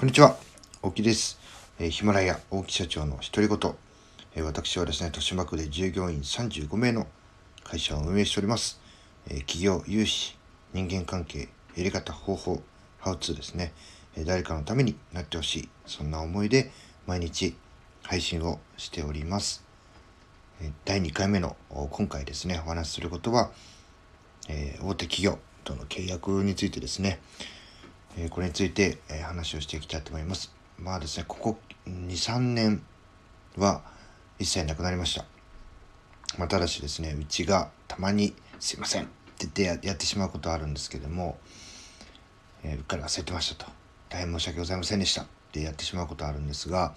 こんにちは、大木です。え、ヒマラヤ大木社長の独り言、えー、私はですね、豊島区で従業員35名の会社を運営しております。えー、企業、融資、人間関係、やり方、方法、ハウツーですね、え誰かのためになってほしい、そんな思いで毎日配信をしております。え第2回目の今回ですね、お話しすることは、え大手企業との契約についてですね、えこれについて、え話をしていきたいと思います。まあですね、ここ2、3年は一切なくなりました。まあ、ただしですね、うちがたまにすいませんって言ってやってしまうことはあるんですけども、え、うっかり忘れてましたと。大変申し訳ございませんでしたってやってしまうことはあるんですが、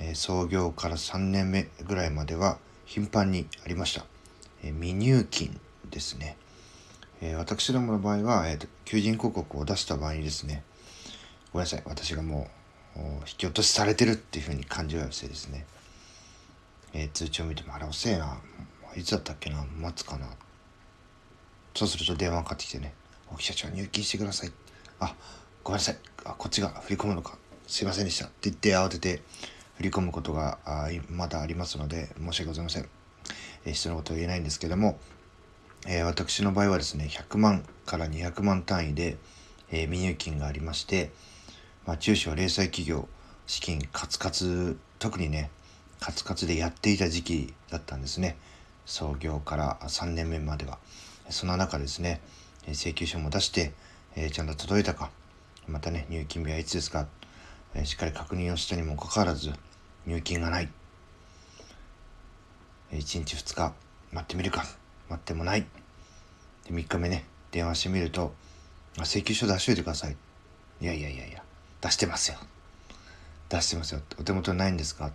え、創業から3年目ぐらいまでは頻繁にありました。え、未入金ですね。えー、私どもの場合は、えーと、求人広告を出した場合にですね、ごめんなさい、私がもう引き落としされてるっていうふうに感じるせいですね、えー、通知を見ても、あれ遅えな、いつだったっけな、待つかな。そうすると電話かかってきてね、お記者長入金してください。あ、ごめんなさい、あこっちが振り込むのか、すいませんでしたって言って慌てて振り込むことがまだありますので、申し訳ございません。えー、人のことは言えないんですけども、えー、私の場合はですね、100万から200万単位で、えー、未入金がありまして、まあ、中小零細企業、資金カツカツ、特にね、カツカツでやっていた時期だったんですね。創業から3年目までは。その中ですね、請求書も出して、えー、ちゃんと届いたか、またね、入金日はいつですか、え、しっかり確認をしたにもかかわらず、入金がない。1日2日待ってみるか。待ってもない。で、3日目ね、電話してみると、請求書出しといてください。いやいやいやいや、出してますよ。出してますよ。お手元にないんですか？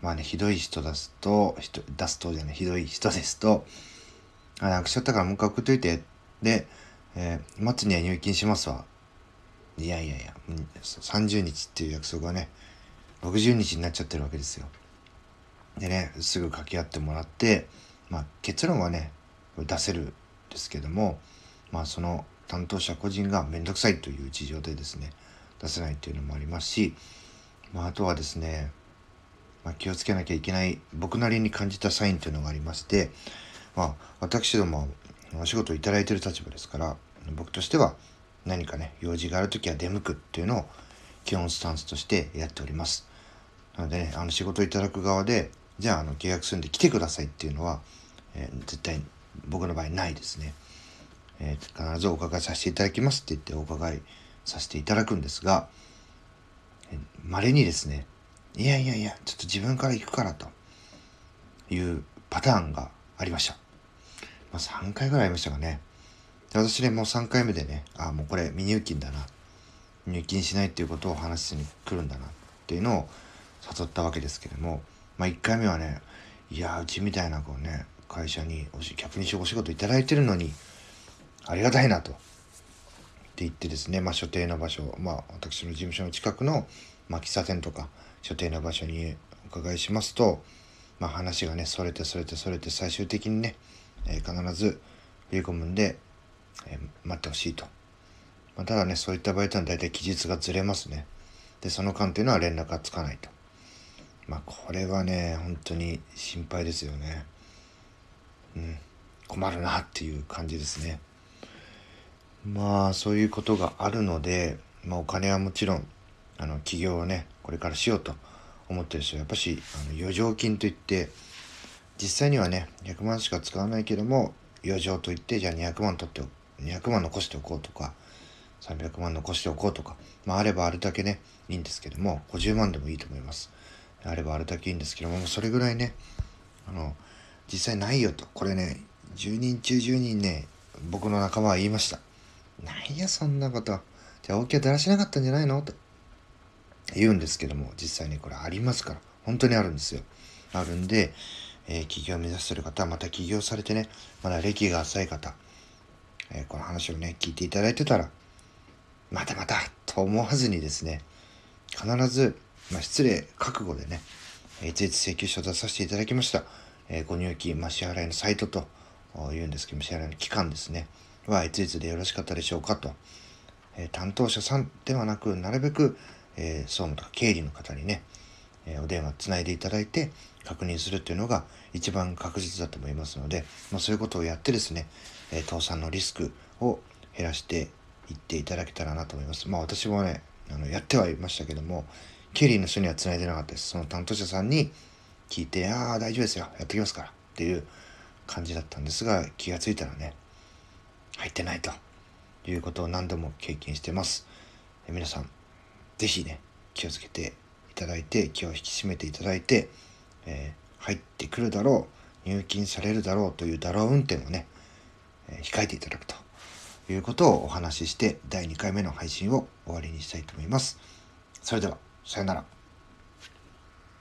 まあね、ひどい人出すと、出すとじゃない、ひどい人ですと、あ、なくしちゃったからもう一回送っといて。で、えー、末には入金しますわ。いやいやいや、30日っていう約束はね、60日になっちゃってるわけですよ。でね、すぐ掛け合ってもらって、まあ、結論はね出せるんですけども、まあ、その担当者個人が面倒くさいという事情でですね出せないっていうのもありますし、まあ、あとはですね、まあ、気をつけなきゃいけない僕なりに感じたサインというのがありまして、まあ、私どもお仕事を頂いてる立場ですから僕としては何かね用事がある時は出向くっていうのを基本スタンスとしてやっております。なので、ね、あの仕事をいただく側でじゃああの契約するんで来てくださいっていうのはえー、絶対僕の場合ないですね、えー、必ずお伺いさせていただきますって言ってお伺いさせていただくんですがまれにですねいやいやいやちょっと自分から行くからというパターンがありました、まあ、3回ぐらいありましたかね。私ねもう3回目でねああもうこれ未入金だな。入金しないっていうことを話しに来るんだな。っていうのを誘ったわけですけどもまあ1回目はねいやうちみたいなこうね会社におし客にお仕事いただいてるのにありがたいなと。って言ってですね、まあ、所定の場所、まあ、私の事務所の近くの、まあ、喫茶店とか所定の場所にお伺いしますと、まあ、話がねそれてそれてそれて最終的にね、えー、必ず振り込むんで、えー、待ってほしいと。まあ、ただねそういった場合というのは大体期日がずれますね。でその間っていうのは連絡がつかないと。まあこれはね本当に心配ですよね。うん、困るなっていう感じですね。まあそういうことがあるので、まあ、お金はもちろんあの起業をねこれからしようと思ってる人はやっぱしあの余剰金といって実際にはね100万しか使わないけども余剰といってじゃあ200万取って200万残しておこうとか300万残しておこうとか、まあ、あればあるだけねいいんですけども50万でもいいと思いますあればあるだけいいんですけどもそれぐらいねあの実際ないよと。これね、10人中10人ね、僕の仲間は言いました。なんや、そんなこと。じゃあ、大きはだらしなかったんじゃないの？と言うんですけども、実際にこれありますから。本当にあるんですよ。あるんで、えー、起業を目指してる方、また起業されてね、まだ歴が浅い方、えー、この話をね、聞いていただいてたら、またまたと思わずにですね、必ず、まあ、失礼覚悟でね、いついつ請求書を出させていただきました。えー、ご入金、まあ、支払いのサイトと言うんですけども、支払いの期間ですね、はいついつでよろしかったでしょうかと、え担当者さんではなくなるべく、え総務とか経理の方にね、えお電話つないでいただいて確認するっていうのが一番確実だと思いますので、まあ、そういうことをやってですね、え倒産のリスクを減らしていっていただけたらなと思います。まあ私もね、あのやってはいましたけども、経理の人には繋いでなかったです。その担当者さんに聞いて、ああ、大丈夫ですよ。やってきますから。っていう感じだったんですが、気がついたらね、入ってないということを何度も経験してます。え皆さん、是非ね、気をつけていただいて、気を引き締めていただいて、えー、入ってくるだろう、入金されるだろうというだろう運転をね、えー、控えていただくということをお話しして、第2回目の配信を終わりにしたいと思います。それでは、さよなら。